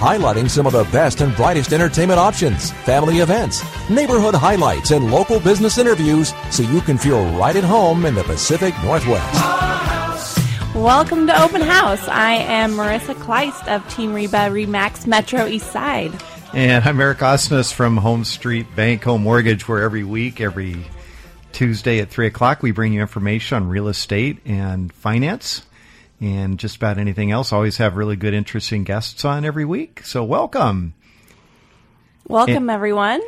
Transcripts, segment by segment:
highlighting some of the best and brightest entertainment options, family events, neighborhood highlights, and local business interviews so you can feel right at home in the Pacific Northwest. Welcome to Open House. I am Marissa Kleist of Team Reba Remax Metro East Side. And I'm Eric Osnes from Home Street Bank Home Mortgage, where every week, every Tuesday at 3 o'clock, we bring you information on real estate and finance and just about anything else. Always have really good, interesting guests on every week. So welcome. Welcome, and- everyone.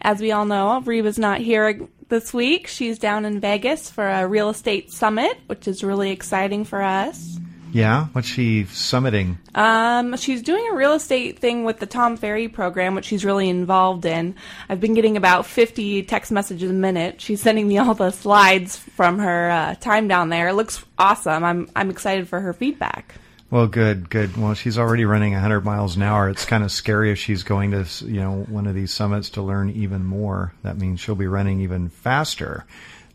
As we all know, Reba's not here this week. She's down in Vegas for a real estate summit, which is really exciting for us. Yeah, what's she summiting? Um, she's doing a real estate thing with the Tom Ferry program, which she's really involved in. I've been getting about 50 text messages a minute. She's sending me all the slides from her uh, time down there. It looks awesome. I'm I'm excited for her feedback. Well, good, good. Well, she's already running 100 miles an hour. It's kind of scary if she's going to, you know, one of these summits to learn even more. That means she'll be running even faster.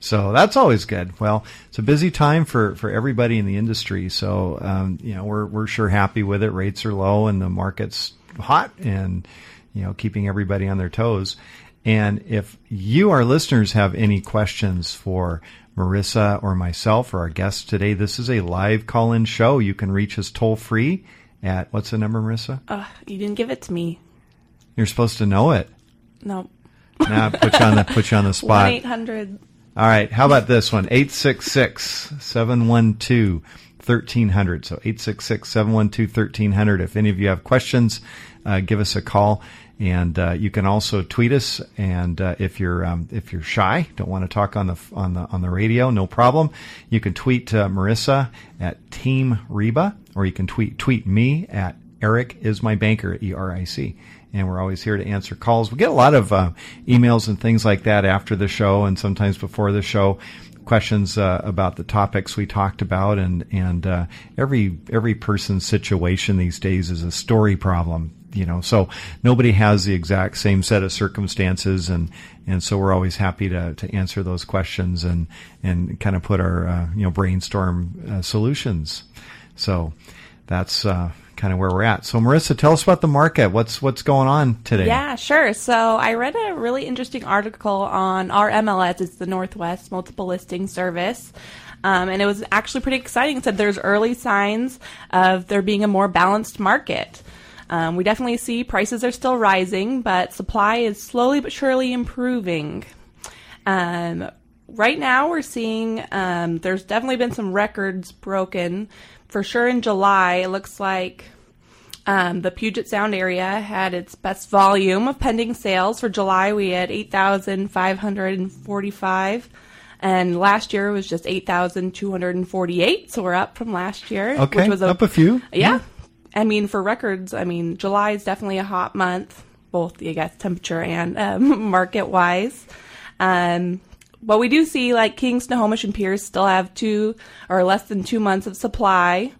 So that's always good. Well, it's a busy time for, for everybody in the industry. So, um, you know, we're, we're sure happy with it. Rates are low and the market's hot and, you know, keeping everybody on their toes. And if you, our listeners, have any questions for Marissa or myself or our guests today, this is a live call in show. You can reach us toll free at what's the number, Marissa? Uh, you didn't give it to me. You're supposed to know it. No. Now put you on the put you on the spot. One eight hundred all right. How about this one? 866 712 1300. So 866 712 1300. If any of you have questions, uh, give us a call. And uh, you can also tweet us. And uh, if you're um, if you're shy, don't want to talk on the on the on the radio, no problem. You can tweet uh, Marissa at Team Reba, or you can tweet tweet me at Eric is my banker E R I C and we're always here to answer calls. We get a lot of uh, emails and things like that after the show, and sometimes before the show. Questions uh, about the topics we talked about, and and uh, every every person's situation these days is a story problem, you know. So nobody has the exact same set of circumstances, and and so we're always happy to to answer those questions and and kind of put our uh, you know brainstorm uh, solutions. So that's uh, kind of where we're at. So, Marissa, tell us about the market. What's what's going on today? Yeah, sure. So, I read a really interesting article on our MLS. It's the Northwest Multiple Listing Service. Um, and it was actually pretty exciting. It said there's early signs of there being a more balanced market. Um, we definitely see prices are still rising, but supply is slowly but surely improving. Um, right now, we're seeing um, there's definitely been some records broken for sure in July, it looks like um, the Puget Sound area had its best volume of pending sales. For July, we had 8,545. And last year was just 8,248. So we're up from last year. Okay, which was a, up a few. Yeah. yeah. I mean, for records, I mean, July is definitely a hot month, both, I guess, temperature and um, market wise. Um, but we do see like King, Snohomish, and Pierce still have two or less than two months of supply.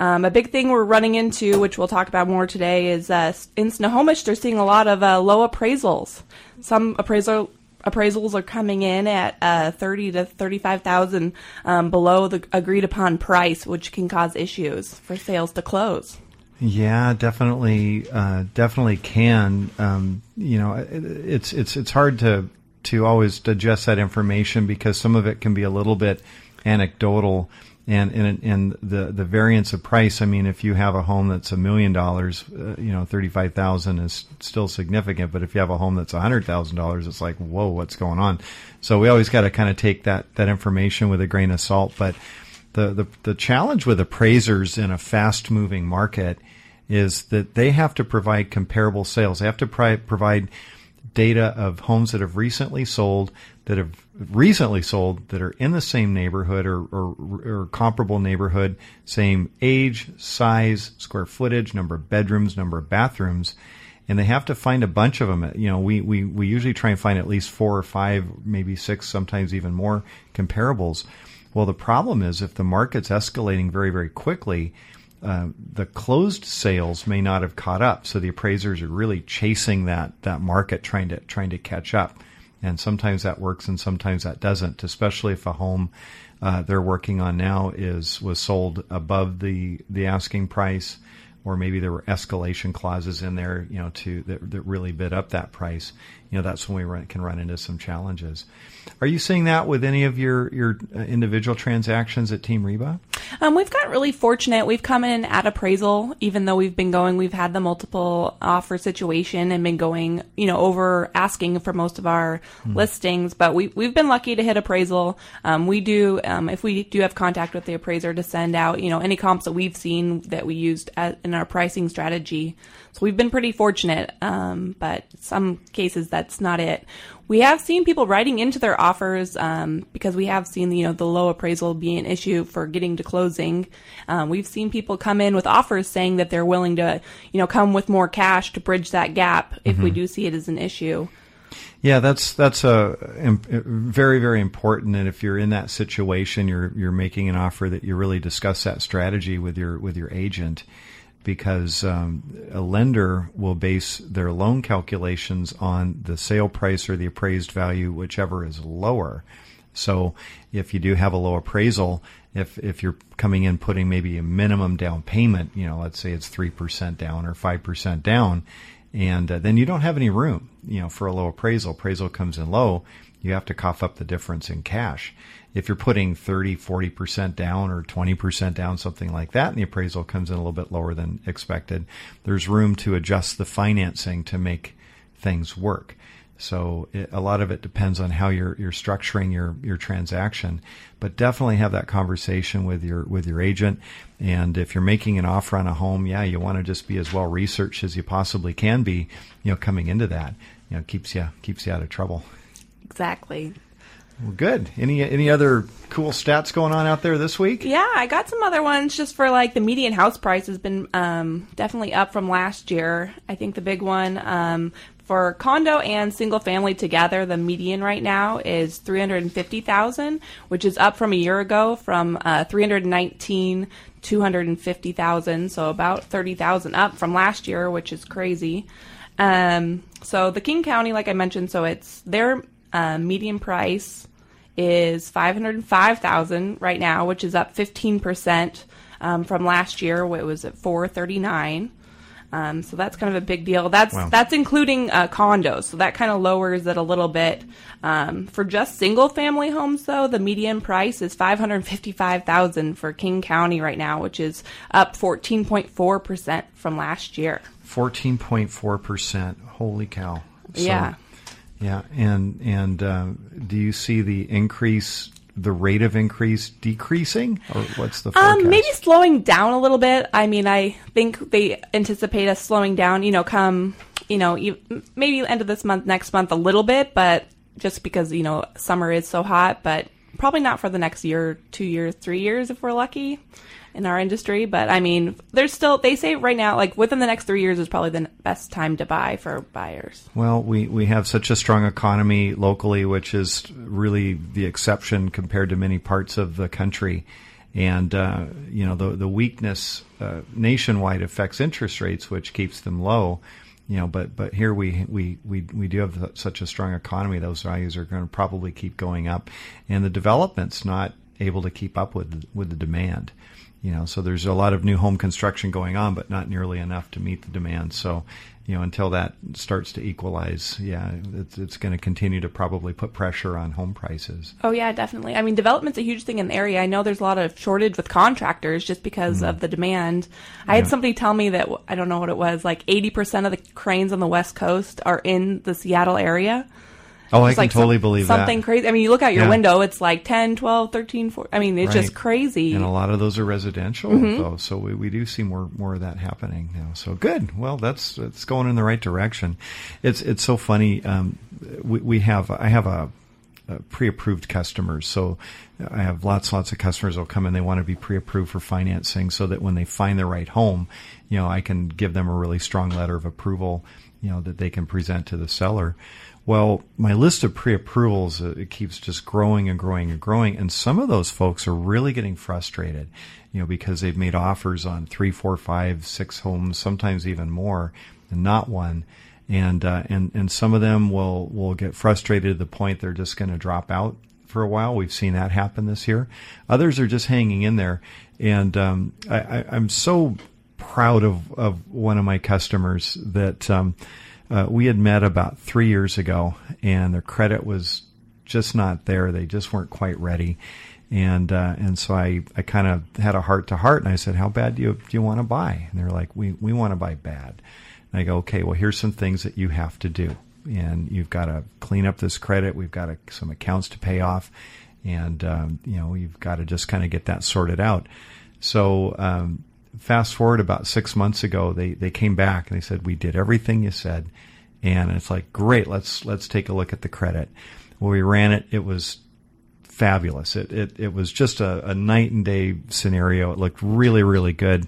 Um, a big thing we're running into, which we'll talk about more today, is uh, in Snohomish they're seeing a lot of uh, low appraisals. Some appraisal appraisals are coming in at uh, thirty to thirty-five thousand um, below the agreed upon price, which can cause issues for sales to close. Yeah, definitely, uh, definitely can. Um, you know, it, it's it's it's hard to to always digest that information because some of it can be a little bit anecdotal and and, and the the variance of price. I mean, if you have a home that's a million dollars, uh, you know, thirty five thousand is still significant. But if you have a home that's a hundred thousand dollars, it's like, whoa, what's going on? So we always got to kind of take that that information with a grain of salt. But the the the challenge with appraisers in a fast moving market is that they have to provide comparable sales. They have to provide data of homes that have recently sold, that have recently sold, that are in the same neighborhood or, or, or, comparable neighborhood, same age, size, square footage, number of bedrooms, number of bathrooms. and they have to find a bunch of them. You know, we, we, we usually try and find at least four or five, maybe six, sometimes even more comparables. Well, the problem is if the market's escalating very, very quickly, uh, the closed sales may not have caught up. So the appraisers are really chasing that that market, trying to trying to catch up. And sometimes that works, and sometimes that doesn't. Especially if a home uh, they're working on now is was sold above the the asking price, or maybe there were escalation clauses in there, you know, to that, that really bid up that price. You know, that's when we run, can run into some challenges. Are you seeing that with any of your your uh, individual transactions at Team Reba? Um, we've got really fortunate. We've come in at appraisal, even though we've been going. We've had the multiple offer situation and been going, you know, over asking for most of our hmm. listings. But we we've been lucky to hit appraisal. Um, we do um, if we do have contact with the appraiser to send out, you know, any comps that we've seen that we used at, in our pricing strategy. So we've been pretty fortunate. Um, but some cases that's not it we have seen people writing into their offers um, because we have seen you know the low appraisal be an issue for getting to closing. Um, we've seen people come in with offers saying that they're willing to you know come with more cash to bridge that gap if mm-hmm. we do see it as an issue. Yeah, that's that's a, a, very very important. And if you're in that situation, you're you're making an offer that you really discuss that strategy with your with your agent because um, a lender will base their loan calculations on the sale price or the appraised value, whichever is lower. So if you do have a low appraisal, if if you're coming in putting maybe a minimum down payment, you know, let's say it's three percent down or five percent down, and uh, then you don't have any room, you know, for a low appraisal. Appraisal comes in low, you have to cough up the difference in cash if you're putting 30, 40% down or 20% down, something like that, and the appraisal comes in a little bit lower than expected, there's room to adjust the financing to make things work. So it, a lot of it depends on how you're you're structuring your your transaction, but definitely have that conversation with your with your agent. And if you're making an offer on a home, yeah, you want to just be as well researched as you possibly can be. You know, coming into that, you know, keeps you keeps you out of trouble. Exactly. Well, good. Any any other cool stats going on out there this week? Yeah, I got some other ones just for like the median house price has been um, definitely up from last year. I think the big one um, for condo and single family together, the median right now is three hundred and fifty thousand, which is up from a year ago from uh, three hundred nineteen. 250,000, so about 30,000 up from last year, which is crazy. Um, so the King County, like I mentioned, so it's their uh, median price is 505,000 right now, which is up 15% um, from last year, where it was at 439. Um, so that's kind of a big deal. That's wow. that's including uh, condos, so that kind of lowers it a little bit. Um, for just single family homes, though, the median price is five hundred fifty five thousand for King County right now, which is up fourteen point four percent from last year. Fourteen point four percent. Holy cow! So, yeah. Yeah, and and uh, do you see the increase, the rate of increase decreasing, or what's the forecast? Um, maybe slowing down a little bit. I mean, I think they anticipate us slowing down. You know, come you know maybe end of this month, next month, a little bit, but just because you know summer is so hot, but probably not for the next year, two years, three years if we're lucky in our industry. But I mean, there's still they say right now, like within the next three years is probably the best time to buy for buyers. Well, we we have such a strong economy locally, which is really the exception compared to many parts of the country. And uh, you know the the weakness uh, nationwide affects interest rates, which keeps them low you know, but but here we we we we do have such a strong economy; those values are going to probably keep going up, and the development's not able to keep up with with the demand you know, so there's a lot of new home construction going on, but not nearly enough to meet the demand. So, you know, until that starts to equalize, yeah, it's, it's going to continue to probably put pressure on home prices. Oh yeah, definitely. I mean, development's a huge thing in the area. I know there's a lot of shortage with contractors just because mm. of the demand. I had somebody tell me that I don't know what it was, like 80% of the cranes on the West Coast are in the Seattle area. Oh, I can like totally some, believe something that. crazy. I mean, you look out your yeah. window, it's like 10, 12, 13, 14. I mean, it's right. just crazy. And a lot of those are residential, mm-hmm. though. So we, we do see more more of that happening now. So good. Well, that's it's going in the right direction. It's it's so funny. Um, we, we have I have a, pre-approved customers. So I have lots lots of customers will come in. They want to be pre-approved for financing, so that when they find the right home, you know, I can give them a really strong letter of approval you know that they can present to the seller. Well, my list of pre-approvals uh, it keeps just growing and growing and growing, and some of those folks are really getting frustrated, you know, because they've made offers on three, four, five, six homes, sometimes even more, and not one. And uh, and and some of them will will get frustrated to the point they're just going to drop out for a while. We've seen that happen this year. Others are just hanging in there, and um, I, I'm so proud of of one of my customers that. Um, uh, we had met about three years ago, and their credit was just not there. They just weren't quite ready, and uh, and so I, I kind of had a heart to heart, and I said, "How bad do you do you want to buy?" And they're like, "We we want to buy bad." And I go, "Okay, well here's some things that you have to do, and you've got to clean up this credit. We've got some accounts to pay off, and um, you know you've got to just kind of get that sorted out." So um, fast forward about six months ago, they, they came back and they said, we did everything you said. And it's like, great, let's, let's take a look at the credit. When we ran it, it was fabulous. It, it, it was just a, a night and day scenario. It looked really, really good.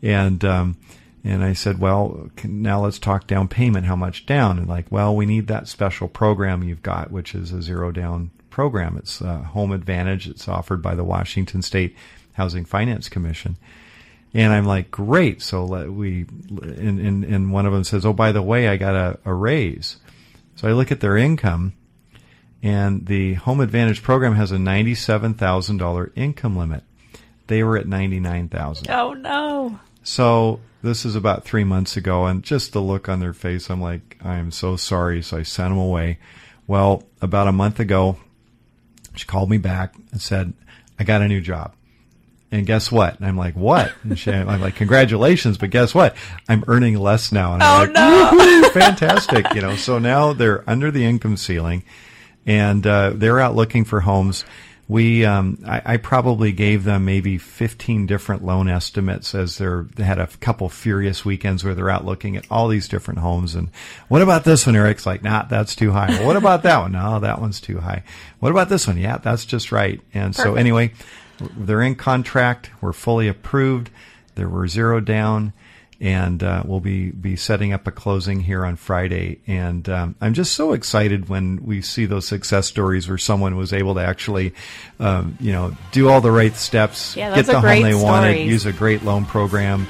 And, um, and I said, well, now let's talk down payment. How much down? And like, well, we need that special program you've got, which is a zero down program. It's Home Advantage. It's offered by the Washington State Housing Finance Commission. And I'm like, great. So we, and, and, and one of them says, oh, by the way, I got a, a raise. So I look at their income and the Home Advantage program has a $97,000 income limit. They were at 99,000. Oh no. So this is about three months ago, and just the look on their face, I'm like, I am so sorry. So I sent them away. Well, about a month ago, she called me back and said, I got a new job. And guess what? And I'm like, what? And she, I'm like, congratulations, but guess what? I'm earning less now. And I'm oh, like, no. fantastic. You know, so now they're under the income ceiling and, uh, they're out looking for homes. We, um, I, I, probably gave them maybe 15 different loan estimates as they're, they had a couple furious weekends where they're out looking at all these different homes. And what about this one? Eric's like, nah, that's too high. Well, what about that one? No, that one's too high. What about this one? Yeah, that's just right. And Perfect. so anyway, they're in contract. We're fully approved. There were zero down, and uh, we'll be be setting up a closing here on Friday. And um, I'm just so excited when we see those success stories where someone was able to actually, um, you know, do all the right steps, yeah, get the home they stories. wanted, use a great loan program.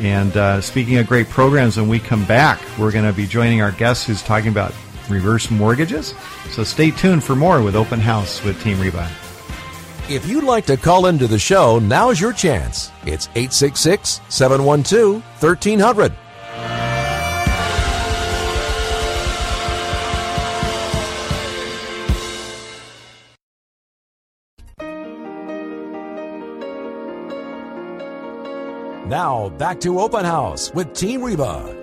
And uh, speaking of great programs, when we come back, we're going to be joining our guest who's talking about reverse mortgages. So stay tuned for more with Open House with Team Reba. If you'd like to call into the show, now's your chance. It's 866 712 1300. Now, back to Open House with Team Reba.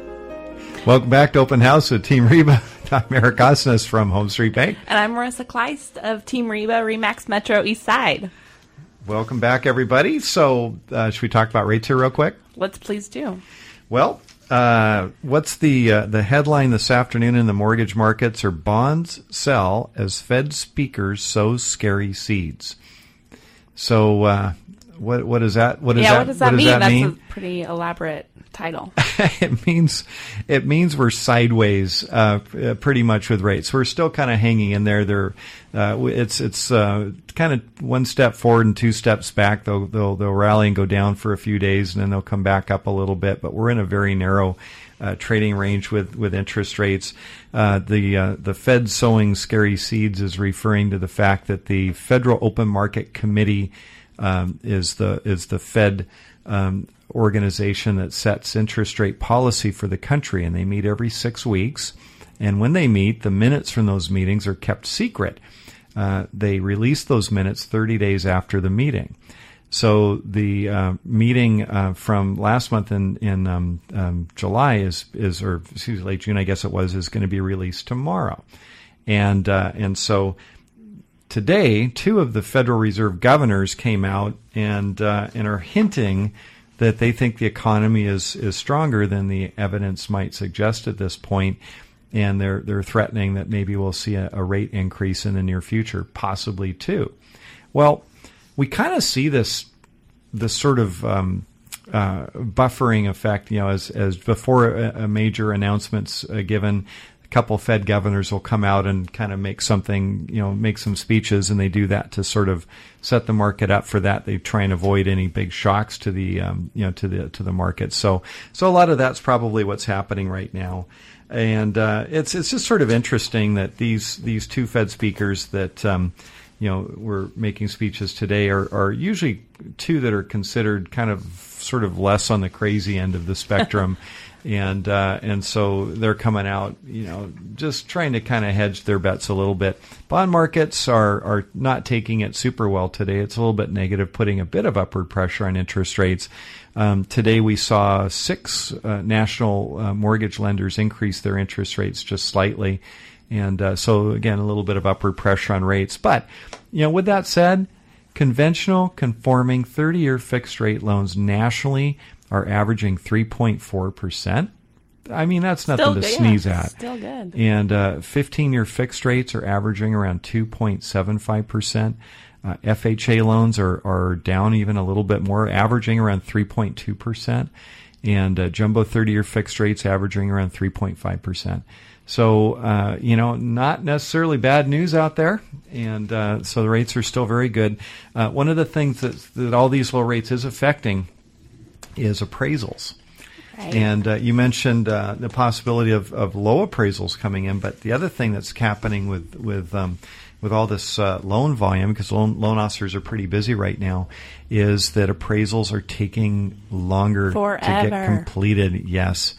Welcome back to Open House with Team Reba. I'm Eric Osnes from Home Street Bank. And I'm Marissa Kleist of Team Reba Remax Metro East Side. Welcome back, everybody. So, uh, should we talk about rates here real quick? Let's please do. Well, uh, what's the uh, the headline this afternoon in the mortgage markets? Are bonds sell as Fed speakers sow scary seeds? So, uh, what what is that? What does yeah, that, what does that what mean? Does that That's mean? a pretty elaborate title. it means it means we're sideways, uh, pretty much with rates. We're still kind of hanging in there. They're uh, it's it's uh, kind of one step forward and two steps back. They'll they'll they'll rally and go down for a few days, and then they'll come back up a little bit. But we're in a very narrow. Uh, trading range with, with interest rates. Uh, the uh, the Fed sowing scary seeds is referring to the fact that the Federal Open Market Committee um, is the is the Fed um, organization that sets interest rate policy for the country, and they meet every six weeks. And when they meet, the minutes from those meetings are kept secret. Uh, they release those minutes 30 days after the meeting. So the uh, meeting uh, from last month in in um, um, July is is or excuse me, late June, I guess it was, is going to be released tomorrow, and uh, and so today, two of the Federal Reserve governors came out and uh, and are hinting that they think the economy is is stronger than the evidence might suggest at this point, and they're they're threatening that maybe we'll see a, a rate increase in the near future, possibly too. Well, we kind of see this this sort of um, uh, buffering effect. You know, as as before a, a major announcement's uh, given, couple Fed governors will come out and kind of make something, you know, make some speeches, and they do that to sort of set the market up for that. They try and avoid any big shocks to the um, you know to the to the market. So so a lot of that's probably what's happening right now. And uh, it's it's just sort of interesting that these these two Fed speakers that um, you know were making speeches today are, are usually two that are considered kind of sort of less on the crazy end of the spectrum. and uh, and so they're coming out, you know, just trying to kind of hedge their bets a little bit. Bond markets are are not taking it super well today. It's a little bit negative, putting a bit of upward pressure on interest rates. Um, today we saw six uh, national uh, mortgage lenders increase their interest rates just slightly, and uh, so again a little bit of upward pressure on rates. But you know, with that said, conventional conforming 30-year fixed rate loans nationally are averaging 3.4 percent. I mean, that's nothing Still to good, sneeze yeah, at. Still good. And uh, 15-year fixed rates are averaging around 2.75 percent. Uh, FHA loans are, are down even a little bit more, averaging around 3.2 percent, and uh, jumbo 30-year fixed rates averaging around 3.5 percent. So uh, you know, not necessarily bad news out there, and uh, so the rates are still very good. Uh, one of the things that that all these low rates is affecting is appraisals. Right. And uh, you mentioned uh, the possibility of, of low appraisals coming in, but the other thing that's happening with with um, with all this uh, loan volume, because loan, loan officers are pretty busy right now, is that appraisals are taking longer to get completed. Yes,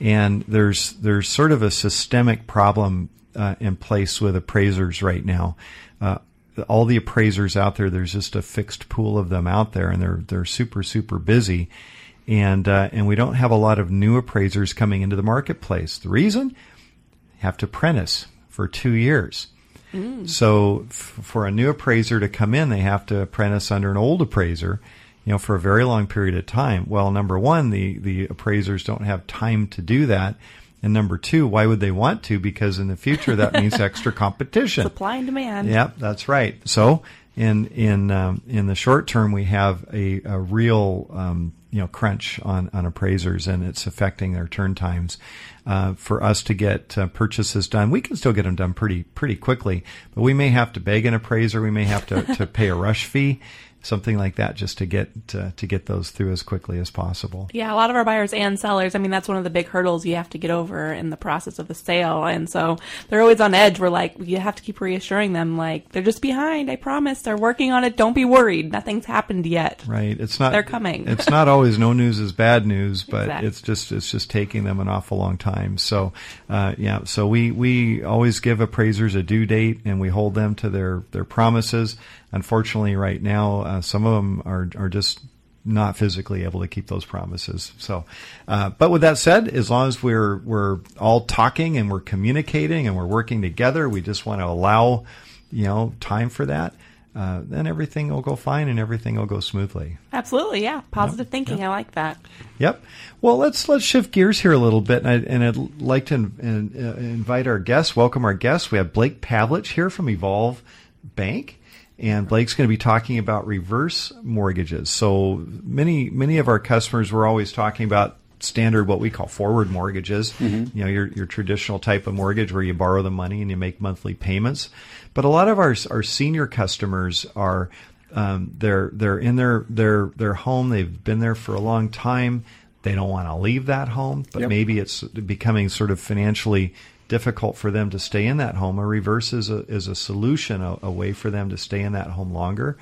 and there's there's sort of a systemic problem uh, in place with appraisers right now. All the appraisers out there, there's just a fixed pool of them out there, and they're they're super super busy, and uh, and we don't have a lot of new appraisers coming into the marketplace. The reason, have to apprentice for two years. So f- for a new appraiser to come in, they have to apprentice under an old appraiser, you know, for a very long period of time. Well, number one, the the appraisers don't have time to do that. And number two, why would they want to? Because in the future, that means extra competition. Supply and demand. Yep, that's right. So in in um, in the short term, we have a, a real um, you know crunch on on appraisers, and it's affecting their turn times. Uh, for us to get uh, purchases done, we can still get them done pretty pretty quickly, but we may have to beg an appraiser. We may have to, to pay a rush fee, something like that, just to get uh, to get those through as quickly as possible. Yeah, a lot of our buyers and sellers, I mean, that's one of the big hurdles you have to get over in the process of the sale. And so they're always on edge. We're like, you have to keep reassuring them, like, they're just behind. I promise. They're working on it. Don't be worried. Nothing's happened yet. Right. It's not. They're coming. it's not always no news is bad news, but Exactly. it's just it's just taking them an awful long time. So, uh, yeah. So we we always give appraisers a due date, and we hold them to their their promises. Unfortunately, right now, uh, some of them are are just not physically able to keep those promises. So, uh, but with that said, as long as we're we're all talking and we're communicating and we're working together, we just want to allow, you know, time for that. Uh, then everything will go fine and everything will go smoothly. Absolutely. Yeah. Positive thinking. I like that. Yep. Well, let's let's shift gears here a little bit, and, I, and I'd like to in, in, uh, invite our guests, welcome our guests. We have Blake Pavlich here from Evolve Bank, and Blake's going to be talking about reverse mortgages. So many many of our customers were always talking about standard what we call forward mortgages. You know, your your traditional type of mortgage where you borrow the money and you make monthly payments. But a lot of our our senior customers are um, they're they're in their their their home. They've been there for a long time. They don't want to leave that home, but Yep. maybe it's becoming sort of financially difficult for them to stay in that home. A reverse is a is a solution, a, a way for them to stay in that home longer,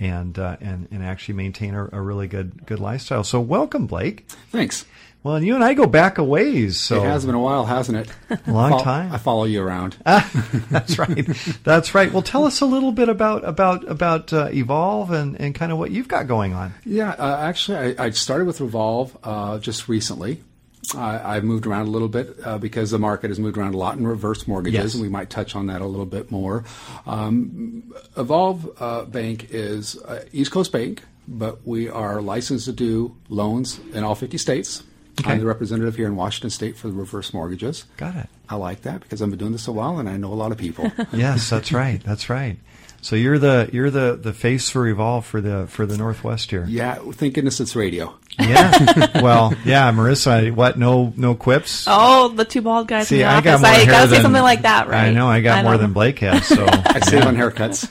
and uh, and and actually maintain a, a really good good lifestyle. So welcome, Blake. Thanks. Well, and you and I go back a ways. So It has been a while, hasn't it? Long Fol- time. I follow you around. That's right. That's right. Well, tell us a little bit about about about uh, Evolve and, and kind of what you've got going on. yeah, uh, actually, I, I started with Evolve uh, just recently. I, I've moved around a little bit uh, because the market has moved around a lot in reverse mortgages, Yes. and we might touch on that a little bit more. Um, Evolve uh, Bank is uh, East Coast Bank, but we are licensed to do loans in all 50 states. Okay. I'm the representative here in Washington State for the reverse mortgages. Got it. I like that because I've been doing this a while and I know a lot of people. Yes, that's right. That's right. So you're the you're the the face for Evolve for the for the Northwest here. Yeah, thank goodness it's radio. Yeah. well, yeah, Marissa. What? No, no quips. Oh, the two bald guys See, in the I office. got more I hair gotta say than- something like that, right? I know. I got more know. than Blake has. So I save on haircuts.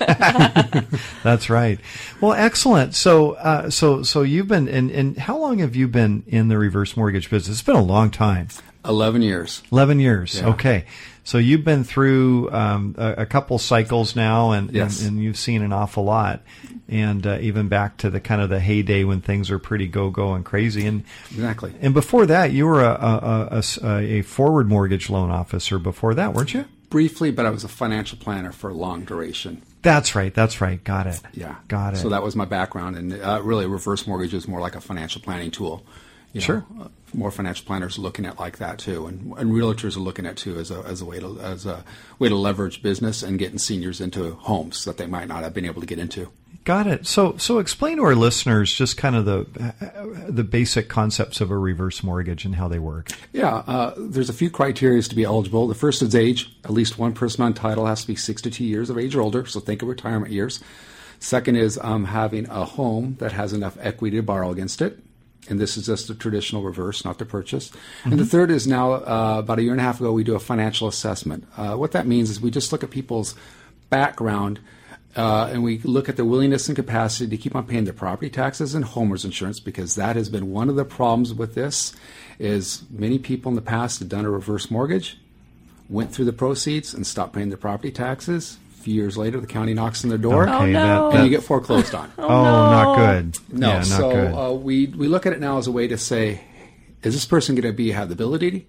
that's right. Well, excellent. So, uh, so, so you've been, and, and how long have you been in the reverse mortgage business? It's been a long time. 11 years. 11 years. Yeah. Okay. So you've been through um, a, a couple cycles now, and, Yes. and and you've seen an awful lot, and uh, even back to the kind of the heyday when things are pretty go go and crazy. And Exactly. and before that, you were a a forward mortgage loan officer. Before that, weren't you? Briefly, but I was a financial planner for a long duration. That's right. That's right. Got it. Yeah. Got it. So that was my background. And uh, really, reverse mortgage is more like a financial planning tool. You Sure. uh, more financial planners are looking at like that too, and, and realtors are looking at too as a, as a way to as a way to leverage business and getting seniors into homes that they might not have been able to get into. Got it. So, so explain to our listeners just kind of the the basic concepts of a reverse mortgage and how they work. Yeah, uh, there's a few criteria to be eligible. The first is age. At least one person on title has to be 62 years of age or older, so think of retirement years. Second is um, having a home that has enough equity to borrow against it. And this is just a traditional reverse, not the purchase. And the third is now, uh, about a year and a half ago, we do a financial assessment. Uh, what that means is we just look at people's background uh, and we look at their willingness and capacity to keep on paying their property taxes and homeowners insurance because that has been one of the problems with this is many people in the past have done a reverse mortgage went through the proceeds and stopped paying their property taxes few years later the county knocks on their door Oh, no. that- and you get foreclosed on oh, not good. no yeah, not so good. uh, we, we look at it now as a way to say is this person going to be have the ability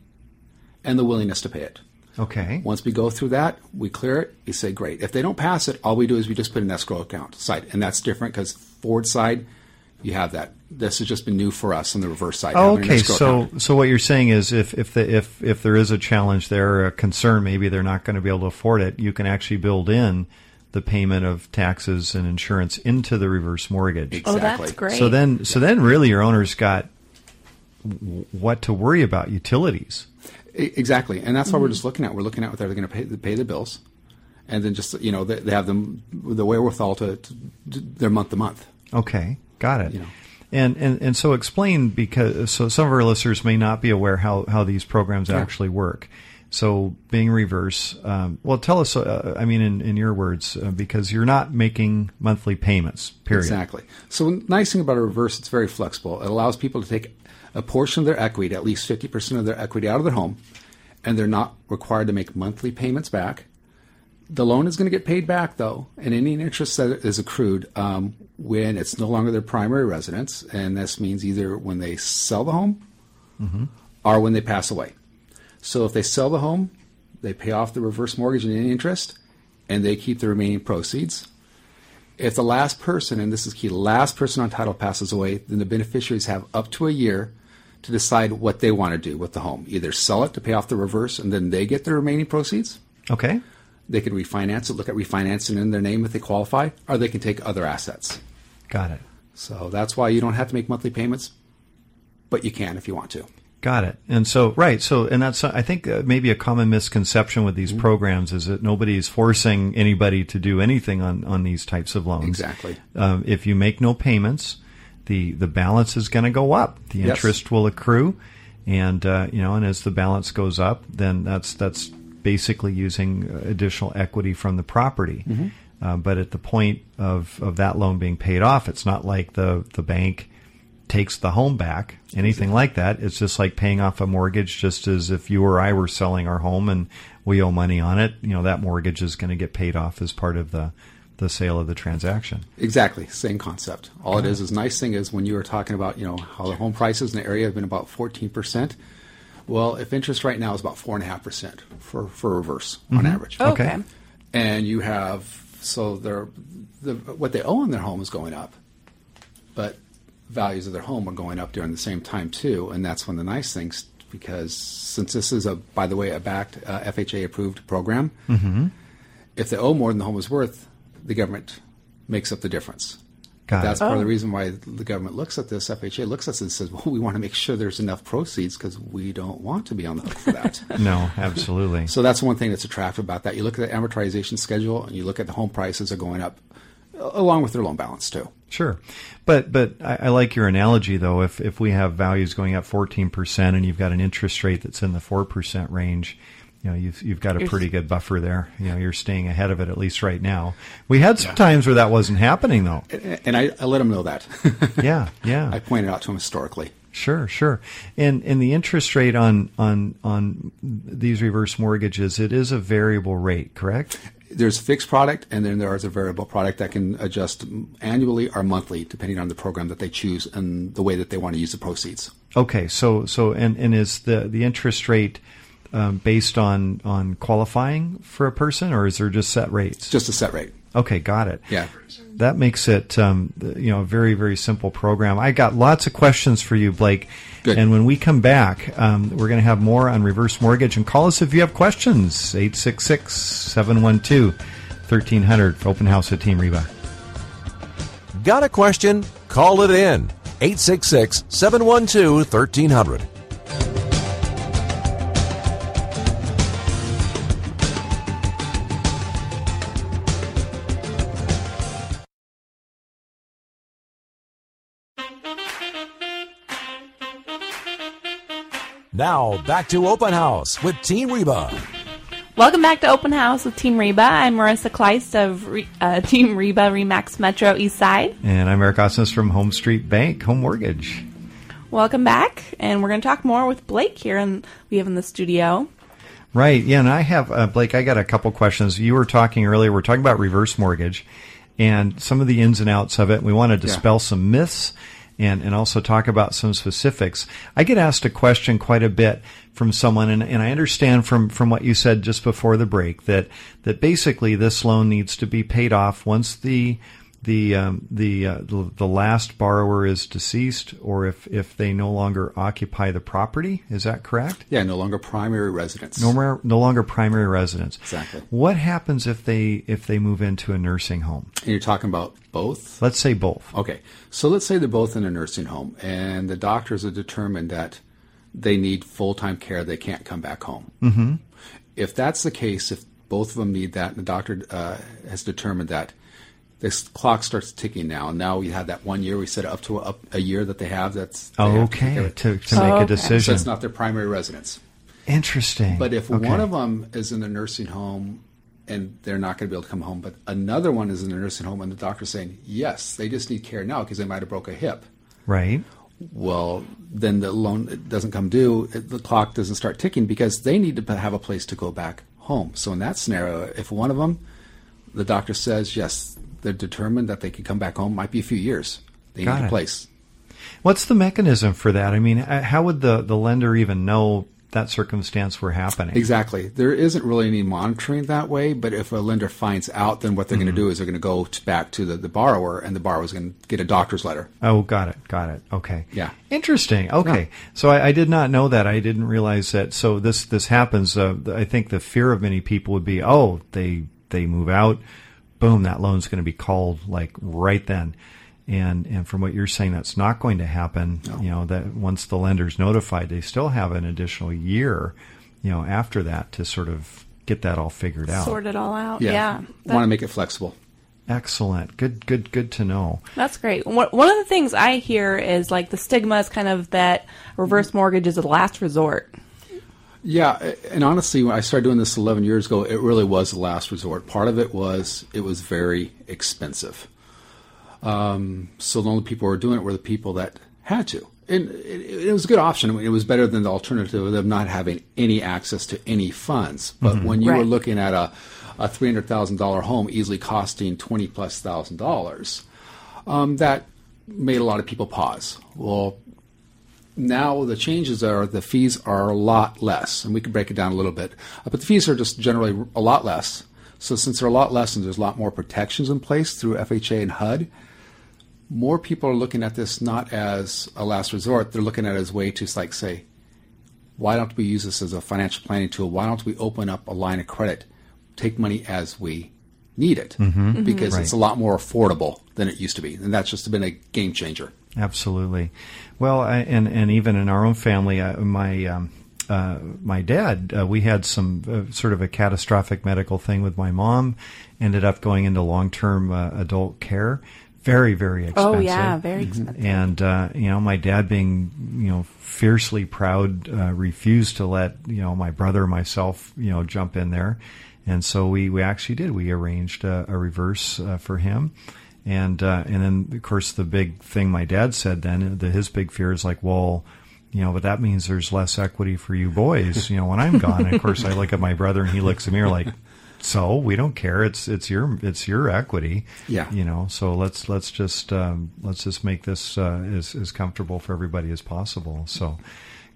and the willingness to pay it okay. once we go through that, we clear it. We say, great. If they don't pass it, all we do is we just put an escrow account side, and that's different because forward side, you have that. This has just been new for us on the reverse side. Oh, okay. So, account. so what you're saying is, if if the if if there is a challenge there, or a concern, maybe they're not going to be able to afford it. You can actually build in the payment of taxes and insurance into the reverse mortgage. Oh, that's great. So then, so then, really, your owner's got what to worry about: utilities. Exactly, and that's what we're just looking at. We're looking at whether they're going to pay, pay the bills, and then just you know they, they have them the wherewithal to, to, to their month to month. Okay, got it. You know. And, and and so explain because so some of our listeners may not be aware how how these programs actually work. So being reverse, um, well, tell us. Uh, I mean, in, in your words, uh, because you're not making monthly payments. Period. Exactly. So nice thing about a reverse, it's very flexible. It allows people to take a portion of their equity, at least 50% of their equity out of their home, and they're not required to make monthly payments back. The loan is going to get paid back, though, and any interest that is accrued um, when it's no longer their primary residence, and this means either when they sell the home or when they pass away. So if they sell the home, they pay off the reverse mortgage and any interest, and they keep the remaining proceeds. If the last person, and this is key, the last person on title passes away, then the beneficiaries have up to a year to decide what they want to do with the home. Either sell it to pay off the reverse and then they get the remaining proceeds. Okay. They can refinance it, look at refinancing in their name if they qualify, or they can take other assets. Got it. So that's why you don't have to make monthly payments, but you can if you want to. Got it. And so, right. So, and that's, I think, uh, maybe a common misconception with Mm-hmm. these programs is that nobody is forcing anybody to do anything on, on these types of loans. Exactly. Um, if you make no payments, the, the balance is going to go up. The Yes. interest will accrue. And, uh, you know, and as the balance goes up, then that's, that's basically using uh, additional equity from the property. Mm-hmm. Uh, but at the point of, of that loan being paid off, it's not like the, the bank takes the home back, anything like that. It's just like paying off a mortgage, just as if you or I were selling our home and we owe money on it, you know, that mortgage is going to get paid off as part of the, the sale of the transaction. Exactly, same concept. All it is is nice thing is when you were talking about you know how the home prices in the area have been about fourteen percent. Well, if interest right now is about four and a half percent for for reverse on average, Okay. okay. and you have so their the what they owe on their home is going up, but values of their home are going up during the same time too, and that's one of the nice things because since this is a by the way a backed uh, FHA approved program, if they owe more than the home is worth, the government makes up the difference. Got That's it. part of Oh. the reason why the government looks at this. FHA looks at this and says, "Well, we want to make sure there's enough proceeds because we don't want to be on the hook for that." No, absolutely. so that's one thing that's attractive about that. You look at the amortization schedule and you look at the home prices are going up, uh, along with their loan balance too. Sure, but but I, I like your analogy though. If if we have values going up fourteen percent and you've got an interest rate that's in the four percent range, you know you've you've got a pretty good buffer there. You know you're staying ahead of it at least right now. We had some times where that wasn't happening though. And I, I let them know that. Yeah, yeah. I pointed out to them historically. Sure, sure. And and the interest rate on on on these reverse mortgages, it is a variable rate, correct? There's a fixed product, and then there is a variable product that can adjust annually or monthly, depending on the program that they choose and the way that they want to use the proceeds. Okay, so so and and is the the interest rate um, based on on qualifying for a person, or is there just set rates? Just a set rate. Okay, got it. Yeah. That makes it, um, you know, a very, very simple program. I got lots of questions for you, Blake. Good. And when we come back, um, we're going to have more on reverse mortgage. And call us if you have questions. 866 712 1300 for Open House at Team Reba. Got a question? Call it in. 866 712 1300. Now, back to Open House with Team Reba. Welcome back to Open House with Team Reba. I'm Marissa Kleist of Re- uh, Team Reba Remax Metro East Side. And I'm Eric Osnes from Home Street Bank, Home Mortgage. Welcome back, and we're going to talk more with Blake here, and we have in the studio. Right. Yeah. And I have, uh, Blake, I got a couple questions. You were talking earlier, we're talking about reverse mortgage and some of the ins and outs of it. We want to dispel some myths and, and also talk about some specifics. I get asked a question quite a bit from someone, and, and I understand from, from what you said just before the break that, that basically this loan needs to be paid off once the the um, the, uh, the the last borrower is deceased, or if if they no longer occupy the property. Is that correct? Yeah, no longer primary residence. No more, no longer primary residence. Exactly. What happens if they if they move into a nursing home? And you're talking about both? Let's say both. Okay, so let's say they're both in a nursing home, and the doctors have determined that they need full time care. They can't come back home. Mm-hmm. If that's the case, if both of them need that, and the doctor uh, has determined that this clock starts ticking now, and now we have that one year. We set it up to a, up a year that they have. That's they Oh, have to okay, of it. to, to Oh, make a okay. So decision. it's not their primary residence. Interesting. But if Okay. one of them is in a nursing home and they're not going to be able to come home, but another one is in a nursing home and the doctor's saying, yes, they just need care now because they might have broke a hip. right, Well, then the loan doesn't come due. it- The clock doesn't start ticking because they need to have a place to go back home. So in that scenario, if one of them, the doctor says, yes, they're determined that they can come back home, might be a few years. They Got need it. a place. what's the mechanism for that? I mean, uh, how would the the lender even know that circumstance were happening? Exactly. There isn't really any monitoring that way, but if a lender finds out, then what they're going to do is they're going to go to back to the, the borrower, and the borrower's going to get a doctor's letter. Oh, got it, got it. Okay. Yeah. Interesting. Okay. So I, I did not know that. I didn't realize that. So this this happens. Uh, I think the fear of many people would be, oh, they they move out, boom, that loan's going to be called like right then. And and from what you're saying, that's not going to happen. You know that once the lender's notified, they still have an additional year, you know, after that to sort of get that all figured out. Sort it all out. Yeah. That- Want to make it flexible. Excellent. Good. Good. Good to know. That's great. One one of the things I hear is like the stigma is kind of that reverse mortgage is a last resort. Yeah, and honestly, when I started doing this 11 years ago, it really was the last resort. Part of it was it was very expensive. Um, so the only people who were doing it were the people that had to. And it, it was a good option. I mean, it was better than the alternative of them not having any access to any funds. But when you were looking at a, a $300,000 home easily costing 20 plus thousand dollars, um, that made a lot of people pause. Well, now the changes are the fees are a lot less, and we can break it down a little bit. Uh, But the fees are just generally a lot less. So since they're a lot less and there's a lot more protections in place through FHA and HUD, more people are looking at this not as a last resort. They're looking at it as a way to like say, why don't we use this as a financial planning tool? Why don't we open up a line of credit, take money as we need it Mm-hmm. because Right. it's a lot more affordable than it used to be, and that's just been a game changer. Absolutely. Well, I, and and even in our own family, uh, my um, uh, my dad, uh, we had some uh, sort of a catastrophic medical thing with my mom. Ended up going into long term uh, adult care. Very very expensive. Oh yeah, very expensive. And uh, you know, my dad, being you know fiercely proud, uh, refused to let you know my brother, myself, you know, jump in there. And so we, we actually did. We arranged a, a reverse uh, for him, and uh, and then of course the big thing my dad said then the, his big fear is like, well, you know, but that means there's less equity for you boys, you know, when I'm gone. And of course, I look at my brother and he looks at me like, so we don't care. It's it's your it's your equity. Yeah. You know, so let's let's just um, let's just make this uh, as as comfortable for everybody as possible. So.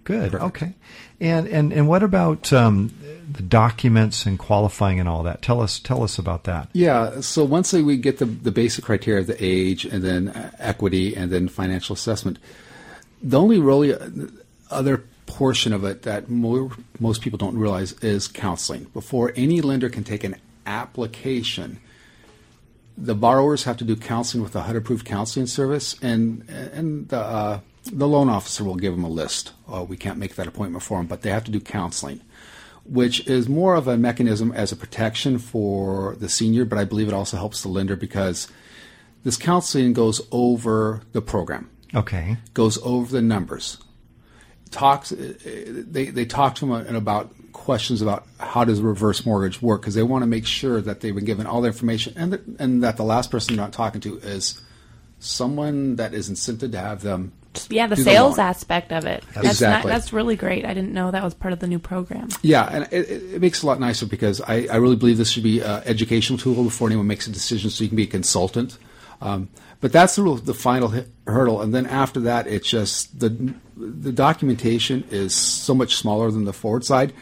Good. Okay. And and and what about um, the documents and qualifying and all that? Tell us tell us about that. Yeah. So once we get the, the basic criteria of the age and then equity and then financial assessment, the only really uh, other portion of it that more, most people don't realize is counseling. Before any lender can take an application, the borrowers have to do counseling with a HUD approved counseling service, and and the uh, the loan officer will give them a list. Uh, we can't make that appointment for them, but they have to do counseling, which is more of a mechanism as a protection for the senior, but I believe it also helps the lender because this counseling goes over the program, Okay. goes over the numbers, talks. uh, They they talk to them about questions about how does reverse mortgage work because they want to make sure that they've been given all the information and that, and that the last person they're not talking to is someone that is incented to have them. Yeah, the do the sales aspect of it. That's Exactly. Not, that's really great. I didn't know that was part of the new program. Yeah, and it, it makes it a lot nicer because I, I really believe this should be an educational tool before anyone makes a decision, so you can be a consultant. Um, but that's the real, the final hi- hurdle, and then after that, it's just the the documentation is so much smaller than the forward side: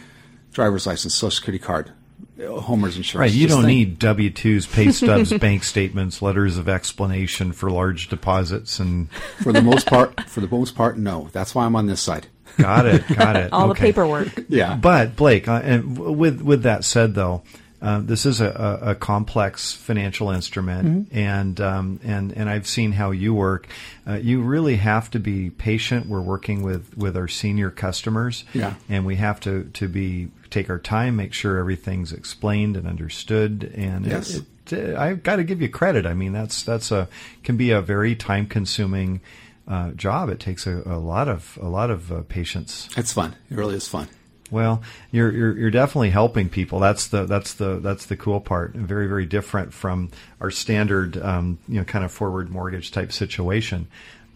driver's license, social security card, homeowners insurance. Right. You don't think- need W twos, pay stubs, bank statements, letters of explanation for large deposits, and for the most part. For the most part, no. That's why I'm on this side. got it, got it. All the paperwork. Yeah, But Blake, uh, and w- with with that said, though, uh, this is a, a, complex financial instrument, Mm-hmm. and um, and and I've seen how you work. Uh, you really have to be patient. We're working with with our senior customers, Yeah. and we have to to be take our time, make sure everything's explained and understood. And Yes. it, uh, I've got to give you credit. I mean, that's that's a can be a very time consuming. Uh, job. It takes a, a lot of a lot of uh, patience. it's fun. It really is fun. Well, you're, you're you're definitely helping people. That's the that's the that's the cool part. Very very different from our standard, um, you know, kind of forward mortgage type situation.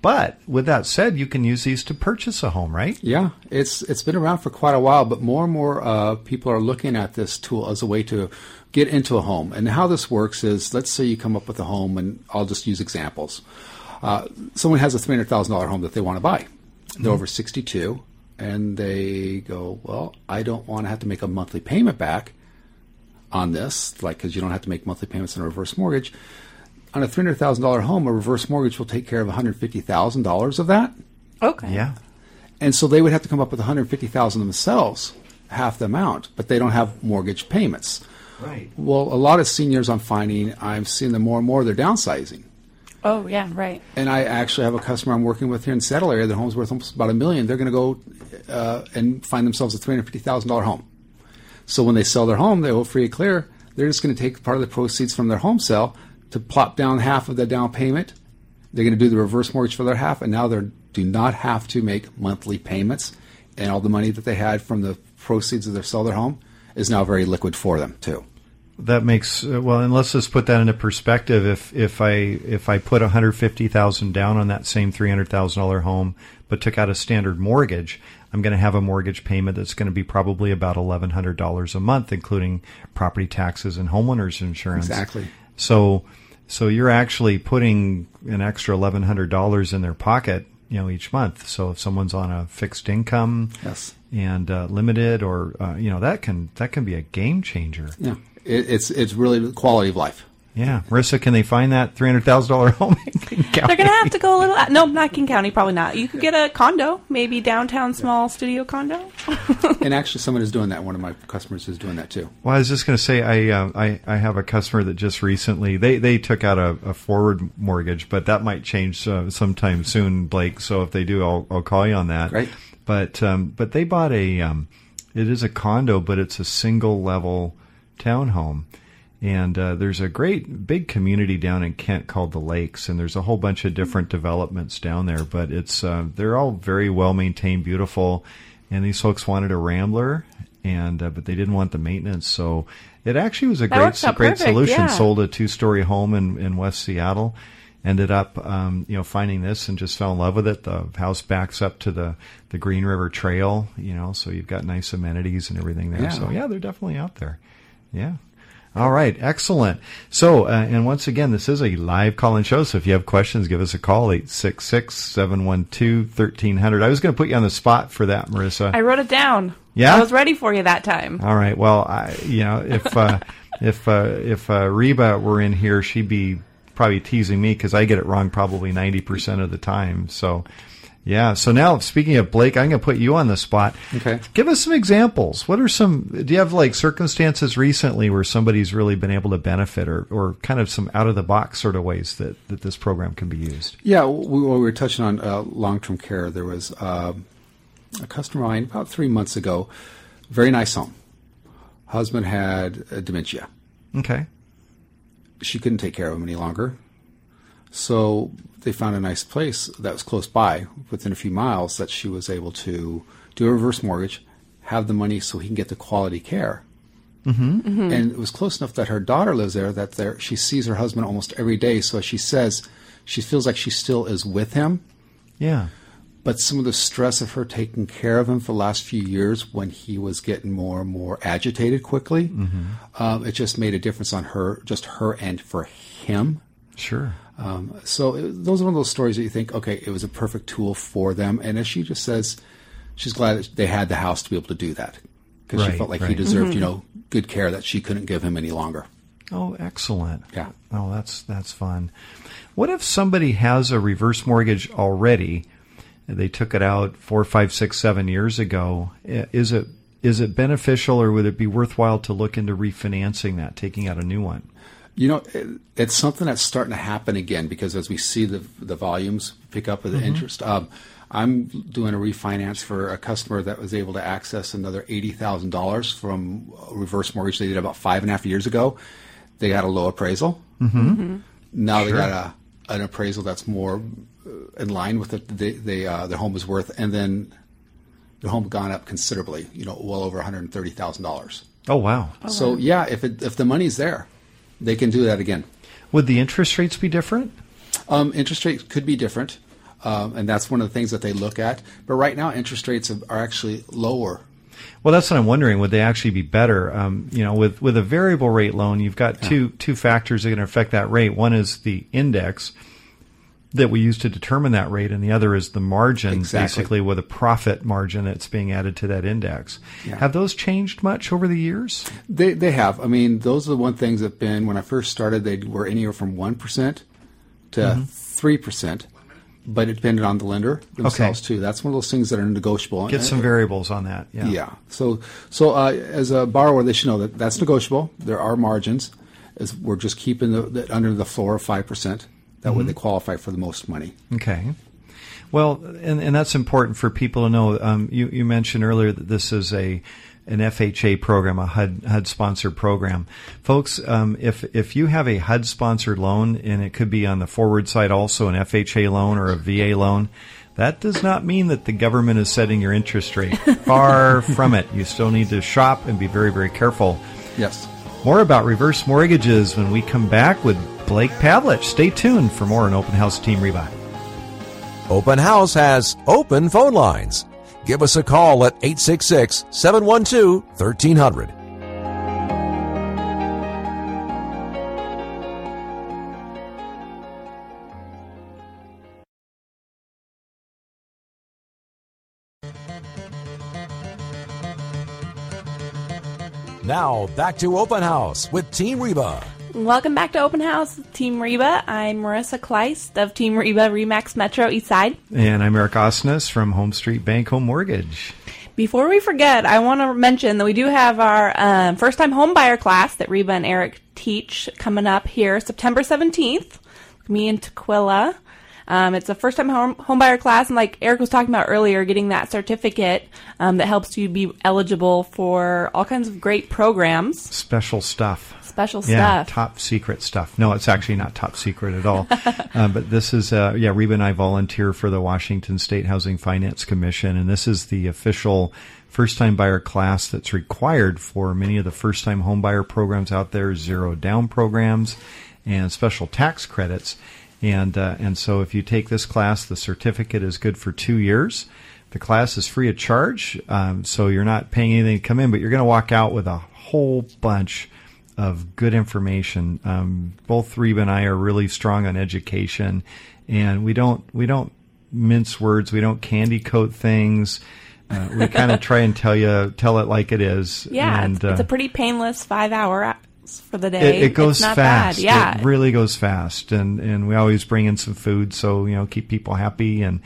But with that said, you can use these to purchase a home, right? Yeah, it's it's been around for quite a while, but more and more uh, people are looking at this tool as a way to get into a home. And how this works is, let's say you come up with a home, and I'll just use examples. Uh, someone has a three hundred thousand dollar home that they want to buy. They're over sixty two, and they go, "Well, I don't want to have to make a monthly payment back on this, like because you don't have to make monthly payments on a reverse mortgage." On a three hundred thousand dollar home, a reverse mortgage will take care of one hundred fifty thousand dollars of that. Okay. Yeah. And so they would have to come up with 150,000 themselves, half the amount, but they don't have mortgage payments. Right. Well, a lot of seniors I'm finding, I'm seeing them more and more, they're downsizing. Oh yeah, right. And I actually have a customer I'm working with here in Seattle area. Their home's worth almost about a million. They're going to go uh, and find themselves a $350,000 home. So when they sell their home, they go free and clear. They're just going to take part of the proceeds from their home sale to plop down half of the down payment. They're going to do the reverse mortgage for their half, and now they do not have to make monthly payments. And all the money that they had from the proceeds of their sell their home is now very liquid for them too. That makes uh, well, and let's just put that into perspective. If if I if I put one hundred fifty thousand down on that same three hundred thousand dollar home, but took out a standard mortgage, I'm going to have a mortgage payment that's going to be probably about eleven hundred dollars a month, including property taxes and homeowners insurance. Exactly. So so you're actually putting an extra eleven hundred dollars in their pocket, you know, each month. So if someone's on a fixed income Yes. and uh, limited, or uh, you know, that can that can be a game changer. Yeah, it, it's it's really the quality of life. Yeah, Marissa, can they find that three hundred thousand dollar home in King County? They're gonna have to go a little. No, not King County. Probably not. You could get a condo, maybe downtown, small studio condo. and actually, someone is doing that. One of my customers is doing that too. Well, I was just going to say, I, uh, I I have a customer that just recently they, they took out a, a forward mortgage, but that might change uh, sometime soon, Blake. So if they do, I'll I'll call you on that. Right. But um, but they bought a um, it is a condo, but it's a single level townhome. And uh, there's a great big community down in Kent called the Lakes, and there's a whole bunch of different developments down there. But it's uh, they're all very well maintained, beautiful. And these folks wanted a Rambler, and uh, but they didn't want the maintenance, so it actually was a That great great perfect, solution. yeah. Sold a two story home in in West Seattle. Ended up, um, you know, finding this and just fell in love with it. The house backs up to the the Green River Trail, you know, so you've got nice amenities and everything there. Yeah. So yeah, they're definitely out there. Yeah. All right, excellent. So, uh, and once again, this is a live call-in show. So if you have questions, give us a call, 866-712-1300. I was going to put you on the spot for that, Marissa. I wrote it down. Yeah? I was ready for you that time. All right. Well, I, you know, if uh, if uh, if uh, Reba were in here, she'd be probably teasing me because I get it wrong probably ninety percent of the time. So, yeah. So now, speaking of Blake, I'm going to put you on the spot. Okay. Give us some examples. What are some? Do you have like circumstances recently where somebody's really been able to benefit, or or kind of some out of the box sort of ways that that this program can be used? Yeah, we, we were touching on uh, long-term care. There was uh, a customer of mine about three months ago. Very nice home. Husband had uh, dementia. Okay. She couldn't take care of him any longer. So they found a nice place that was close by, within a few miles, that she was able to do a reverse mortgage, have the money so he can get the quality care. Mm-hmm. And it was close enough that her daughter lives there that there she sees her husband almost every day. So she says she feels like she still is with him. Yeah. But some of the stress of her taking care of him for the last few years, when he was getting more and more agitated quickly, um, it just made a difference on her, just her and for him. Sure. Um, so it, those are one of those stories that you think, okay, it was a perfect tool for them. And as she just says, she's glad that they had the house to be able to do that because Right, she felt like right. he deserved, you know, good care that she couldn't give him any longer. Oh, excellent. Yeah. Oh, that's that's fun. What if somebody has a reverse mortgage already? They took it out four, five, six, seven years ago. Is it is it beneficial, or would it be worthwhile to look into refinancing that, taking out a new one? You know, it, it's something that's starting to happen again because as we see the the volumes pick up with the interest, um, I'm doing a refinance for a customer that was able to access another eighty thousand dollars from a reverse mortgage they did about five and a half years ago. They got a low appraisal. Mm-hmm. Now they got a an appraisal that's more uh, in line with the, the, the uh, their home is worth, and then their home gone up considerably. You know, well over one hundred thirty thousand dollars. Oh, wow. So yeah, if it, if the money's there, they can do that again. Would the interest rates be different? Um, interest rates could be different, um, and that's one of the things that they look at. But right now, interest rates are actually lower. Well, that's what I'm wondering. Would they actually be better? Um, you know, with with a variable rate loan, you've got two two factors that can affect that rate. One is the index that we use to determine that rate, and the other is the margin, Exactly. basically with a profit margin that's being added to that index. Yeah. Have those changed much over the years? They they have. I mean, those are the one things that been when I first started. They were anywhere from one percent to Mm-hmm. 3 percent, but it depended on the lender themselves too. That's one of those things that are negotiable. Get some variables on that. Yeah. Yeah. So, so uh, as a borrower, they should know that that's negotiable. There are margins. As we're just keeping the, the under the floor of five percent. That way, they qualify for the most money. Okay. Well, and, and that's important for people to know. Um, you, you mentioned earlier that this is a an FHA program, a HUD HUD sponsored program. Folks, um, if if you have a HUD sponsored loan, and it could be on the forward side also an FHA loan or a VA loan, that does not mean that the government is setting your interest rate. Far from it. You still need to shop and be very very careful. Yes. More about reverse mortgages when we come back with Blake Pavlich. Stay tuned for more on Open House Team Reba. Open House has open phone lines. Give us a call at 866 712 1300. Now back to Open House with Team Reba. Welcome back to Open House Team Reba. I'm Marissa Kleist of Team Reba Remax Metro Eastside. And I'm Eric Osnes from Home Street Bank Home Mortgage. Before we forget, I want to mention that we do have our um, first time home buyer class that Reba and Eric teach coming up here September 17th. Me and Tukwila. Um, it's a first time home, home buyer class, and like Eric was talking about earlier, getting that certificate um, that helps you be eligible for all kinds of great programs, Special stuff. Special Yeah, stuff. top secret stuff. No, it's actually not top secret at all. uh, but this is, uh, yeah, Reba and I volunteer for the Washington State Housing Finance Commission, and this is the official first time buyer class that's required for many of the first time home buyer programs out there, zero down programs, and special tax credits. And, uh, and so if you take this class, the certificate is good for two years. The class is free of charge, um, so you're not paying anything to come in, but you're going to walk out with a whole bunch of good information. Um, both Reba and I are really strong on education, and we don't we don't mince words. We don't candy coat things. Uh, we kind of try and tell you tell it like it is. Yeah, and, it's, it's uh, a pretty painless five hour for the day. it, it goes fast. Bad. Yeah, It really goes fast, and and we always bring in some food, so you know keep people happy and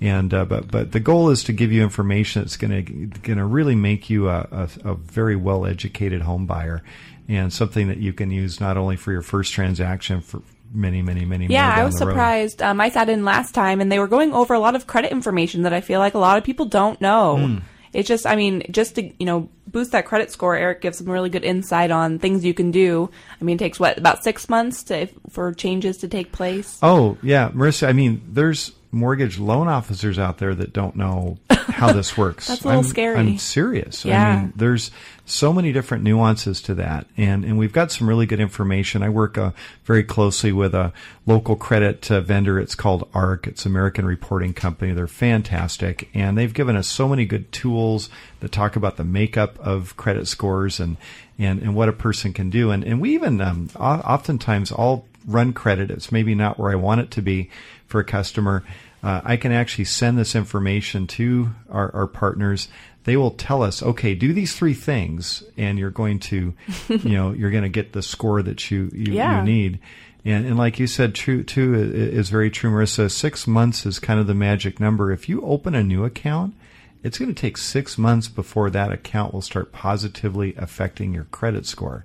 and uh, but but the goal is to give you information that's going to going to really make you a, a, a very well educated home buyer, and something that you can use not only for your first transaction for many many many yeah. I was surprised. Um, I sat in last time, and they were going over a lot of credit information that I feel like a lot of people don't know. Hmm. It's just, I mean, just to you know boost that credit score. Eric gives some really good insight on things you can do. I mean, it takes what about six months to for changes to take place. Oh yeah, Marissa. I mean, there's mortgage loan officers out there that don't know how this works. That's a little I'm, scary. I'm serious. I Yeah. mean, there's so many different nuances to that, and and we've got some really good information. I work uh, very closely with a local credit uh, vendor. It's called ARC. It's American Reporting Company. They're fantastic, and they've given us so many good tools that talk about the makeup of credit scores and and, and what a person can do. And and we even um, oftentimes I'll run credit. It's maybe not where I want it to be for a customer. Uh, I can actually send this information to our, our partners. They will tell us, okay, do these three things, and you're going to, you know, you're going to get the score that you you, Yeah. you need. And, and like you said, true too is very true, Marissa. Six months is kind of the magic number. If you open a new account, it's going to take six months before that account will start positively affecting your credit score.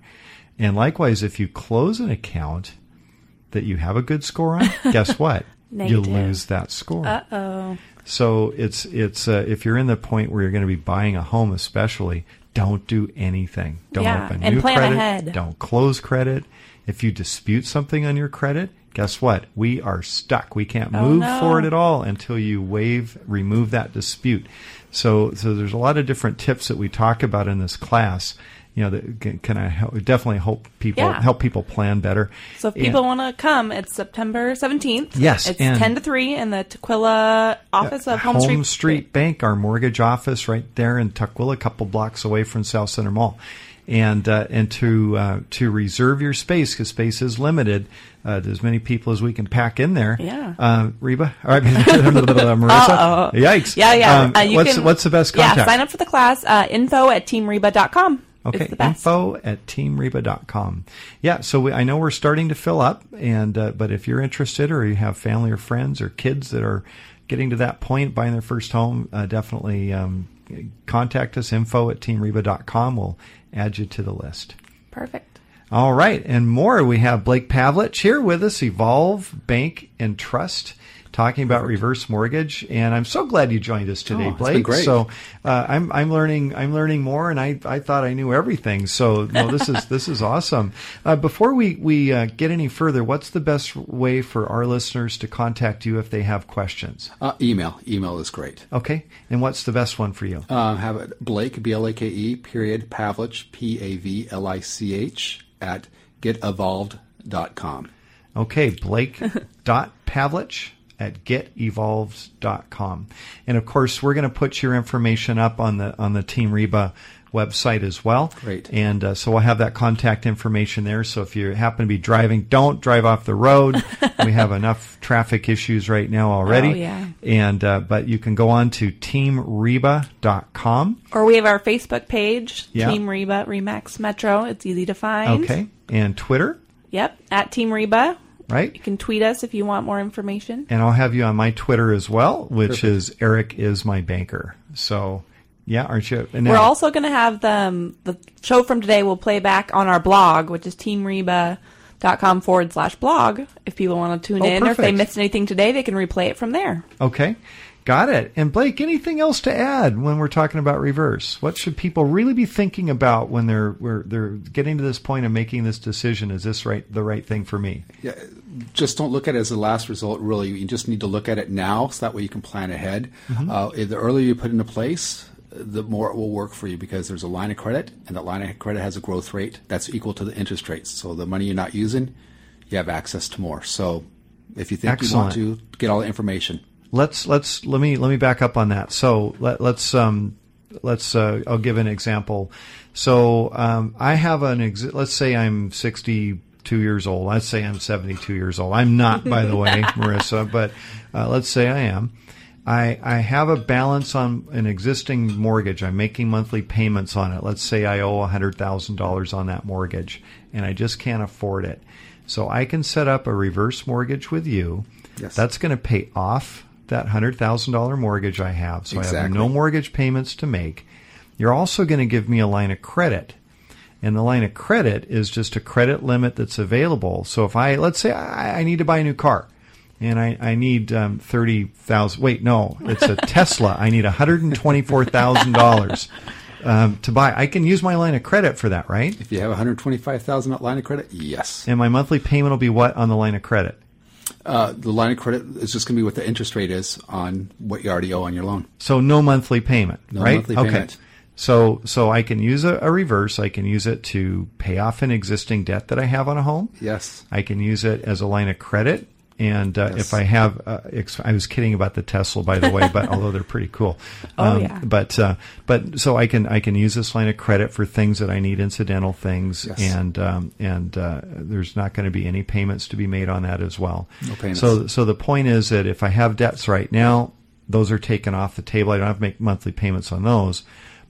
And likewise, if you close an account that you have a good score on, guess what? you lose that score. Uh oh. So it's it's uh, if you're in the point where you're going to be buying a home, especially, don't do anything. Don't Yeah, open and new plan credit. ahead. Don't close credit. If you dispute something on your credit, guess what? We are stuck. We can't Oh, move no. forward at all until you waive remove that dispute. So so there's a lot of different tips that we talk about in this class. You know, that can, can I help, definitely help people Yeah. help people plan better. So if people want to come, it's September 17th. Yes, It's and- 10 to 3 in the Tukwila office of Home, Street, Bank, our mortgage office right there in Tukwila, a couple blocks away from South Center Mall. And uh, and to uh, to reserve your space because space is limited, uh, to as many people as we can pack in there. Yeah. uh, Reba, all right, Marissa, Uh-oh. yikes, Yeah, yeah. Um, Uh, what's can- what's the best contact? Yeah, sign up for the class. Uh, info at teamreba.com. Okay, It's the best. info at teamreba.com. Yeah, so we, I know we're starting to fill up, and uh, but if you're interested or you have family or friends or kids that are getting to that point, buying their first home, uh, definitely um, contact us, info at teamreba.com. We'll add you to the list. Perfect. All right, and more. We have Blake Pavlich here with us, Evolve Bank and Trust, talking about reverse mortgage. And I'm so glad you joined us today, Oh, Blake. great. So uh, I'm I'm learning I'm learning more, and I, I thought I knew everything. So no, this is this is awesome. Uh, before we we uh, get any further, what's the best way for our listeners to contact you if they have questions? Uh, email. Email is great. Okay, and what's the best one for you? Uh, have it Blake, B L A K E, period, Pavlich, P A V L I C H, at getevolved.com. Okay, blake.pavlich at getevolved.com. And of course, we're going to put your information up on the on the Team Reba website as well. Great. And uh, so we'll have that contact information there. So if you happen to be driving, don't drive off the road. we have enough traffic issues right now already. Oh, yeah. And uh, but you can go on to teamreba.com. Or we have our Facebook page, Yeah. Team Reba Remax Metro. It's easy to find. Okay. And Twitter. Yep, at Team Reba. Right? You can tweet us if you want more information. And I'll have you on my Twitter as well, which is Eric is my banker. So, yeah, aren't you? And We're now- also going to have the, um, the show from today will play back on our blog, which is teamreba.com forward slash blog. If people want to tune Oh, in or if they missed anything today, they can replay it from there. Okay. Got it. And Blake, anything else to add when we're talking about reverse? What should people really be thinking about when they're they're getting to this point of making this decision? Is this right the right thing for me? Yeah, just don't look at it as the last result. Really, you just need to look at it now, so that way you can plan ahead. Uh, the earlier you put into place, the more it will work for you because there's a line of credit, and that line of credit has a growth rate that's equal to the interest rates. So the money you're not using, you have access to more. So if you think you want to get all the information, let's let's let me let me back up on that. So let, let's um, let's uh, I'll give an example. So um, I have an ex- let's say I'm 62 years old. Let's say I'm 72 years old. I'm not, by the way, Marissa, but uh, let's say I am. I, I have a balance on an existing mortgage. I'm making monthly payments on it. Let's say I owe $100,000 on that mortgage and I just can't afford it. So I can set up a reverse mortgage with you. Yes. That's going to pay off that $100,000 mortgage I have. So I have no mortgage payments to make. You're also going to give me a line of credit. And the line of credit is just a credit limit that's available. So if I, let's say I, I need to buy a new car and I, I need um, 30,000, wait, no, it's a Tesla. I need $124,000 um, to buy. I can use my line of credit for that, right? if you have 125,000 line of credit, yes, And my monthly payment will be what on the line of credit? Uh, the line of credit is just going to be what the interest rate is on what you already owe on your loan. So no monthly payment, No right? monthly okay. So so I can use a, a reverse. I can use it to pay off an existing debt that I have on a home. Yes. I can use it as a line of credit. And uh, Yes. if I have, uh, ex- I was kidding about the Tesla, by the way, but although they're pretty cool. Oh, yeah. But uh, but so I can I can use this line of credit for things that I need, incidental things, Yes. and um, and uh, there's not going to be any payments to be made on that as well. No payments. So so the point is that if I have debts right now, those are taken off the table. I don't have to make monthly payments on those,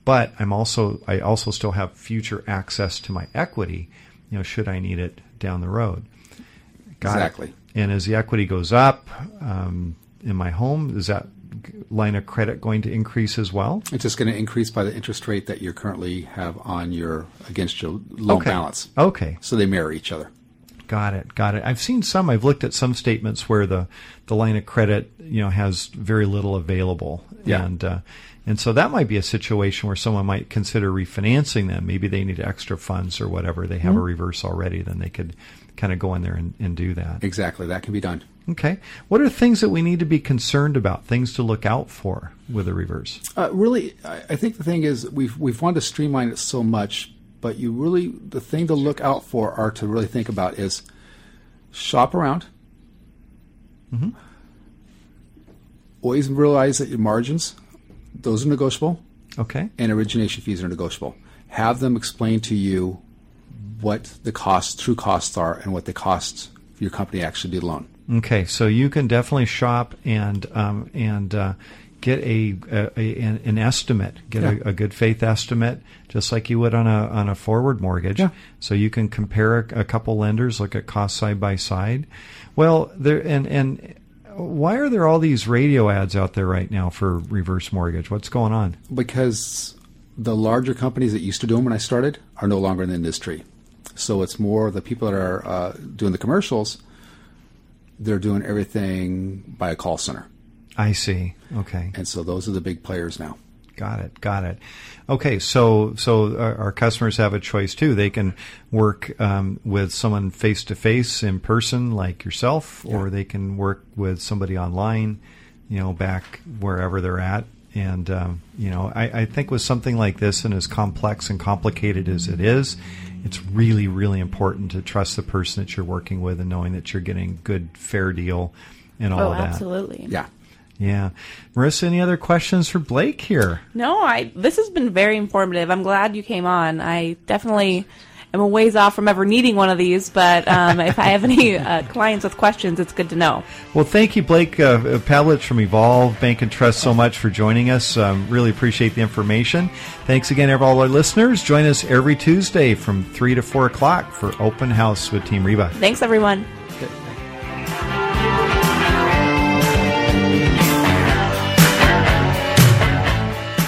but I'm also I also still have future access to my equity, you know, should I need it down the road. Got it. And as the equity goes up um, in my home, is that line of credit going to increase as well? It's just going to increase by the interest rate that you currently have on your against your loan Okay. balance. Okay. So they mirror each other. Got it. Got it. I've seen some. I've looked at some statements where the the line of credit, you know, has very little available. Yeah. And uh, and so that might be a situation where someone might consider refinancing them. Maybe they need extra funds or whatever. They have a reverse already. Then they could kind of go in there and, and do that. Exactly. That can be done. Okay. What are things that we need to be concerned about? Things to look out for with a reverse? Uh, really, I, think the thing is we've we've wanted to streamline it so much, but you really the thing to look out for are to really think about is shop around. Always realize that your margins, those are negotiable, Okay. and origination fees are negotiable. Have them explain to you what the costs, true costs are, and what the costs for your company actually do the loan. Okay, so you can definitely shop and um, and uh, get a, a, a an, estimate, get Yeah. a, a good faith estimate, just like you would on a on a forward mortgage. Yeah. So you can compare a, a couple lenders, look at costs side by side. Well, there and and why are there all these radio ads out there right now for reverse mortgage? What's going on? because the larger companies that used to do them when I started are no longer in the industry. So it's more the people that are uh, doing the commercials. They're doing everything by a call center, I see. Okay. and so those are the big players now. Got it. Got it. Okay, so so our, our customers have a choice too. They can work um, with someone face to face in person, like yourself, or they can work with somebody online, you know, back wherever they're at. And um, you know, I, I think with something like this, and as complex and complicated as it is, it's really, really important to trust the person that you're working with and knowing that you're getting good, fair deal, and all oh, of that. absolutely. Yeah, Yeah, Marissa, any other questions for Blake here? No, I. This has been very informative. I'm glad you came on. I definitely I'm a ways off from ever needing one of these, but um, if I have any uh, clients with questions, it's good to know. Well, thank you, Blake uh, Pavlich from Evolve Bank and Trust, so much for joining us. Um, really appreciate the information. Thanks again, all our listeners. Join us every Tuesday from 3 to 4 o'clock for Open House with Team Reba. Thanks, everyone.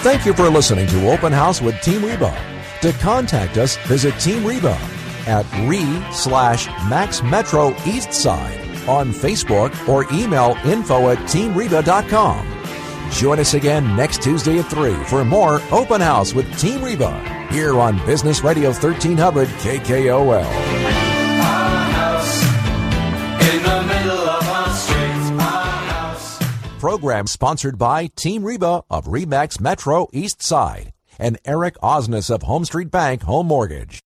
Thank you for listening to Open House with Team Reba. To contact us, visit Team Reba at re slash Max Metro East Side on Facebook or email info at teamreba.com. Join us again next Tuesday at 3 for more Open House with Team Reba here on Business Radio 1300 KKOL. Program sponsored by Team Reba of Remax Metro East Side and Eric Osnes of Home Street Bank Home Mortgage.